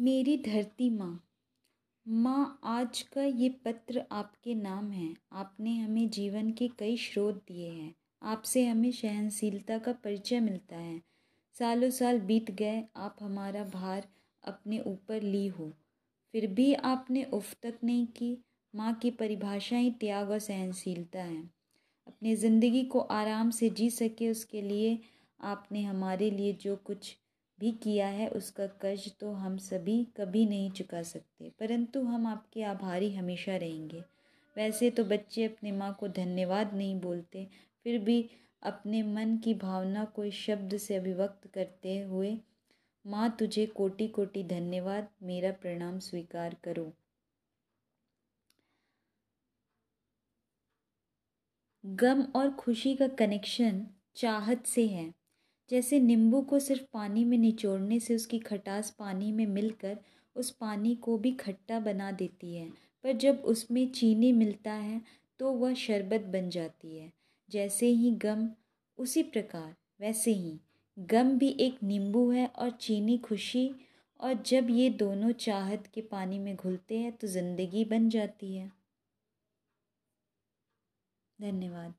मेरी धरती माँ। माँ, आज का ये पत्र आपके नाम है। आपने हमें जीवन के कई स्रोत दिए हैं। आपसे हमें सहनशीलता का परिचय मिलता है। सालों साल बीत गए, आप हमारा भार अपने ऊपर ली हो। फिर भी आपने उफ तक नहीं की। माँ की परिभाषा ही त्याग और सहनशीलता है। अपनी ज़िंदगी को आराम से जी सके उसके लिए आपने हमारे लिए जो कुछ भी किया है, उसका कर्ज तो हम सभी कभी नहीं चुका सकते। परंतु हम आपके आभारी हमेशा रहेंगे। वैसे तो बच्चे अपनी माँ को धन्यवाद नहीं बोलते, फिर भी अपने मन की भावना को शब्द से अभिव्यक्त करते हुए, माँ, तुझे कोटि कोटि धन्यवाद, मेरा प्रणाम स्वीकार करो। गम और खुशी का कनेक्शन चाहत से है। जैसे नींबू को सिर्फ़ पानी में निचोड़ने से उसकी खटास पानी में मिलकर उस पानी को भी खट्टा बना देती है, पर जब उसमें चीनी मिलता है तो वह शरबत बन जाती है। जैसे ही गम, उसी प्रकार, वैसे ही। गम भी एक नींबू है और चीनी खुशी, और जब ये दोनों चाहत के पानी में घुलते हैं तो ज़िंदगी बन जाती है। धन्यवाद।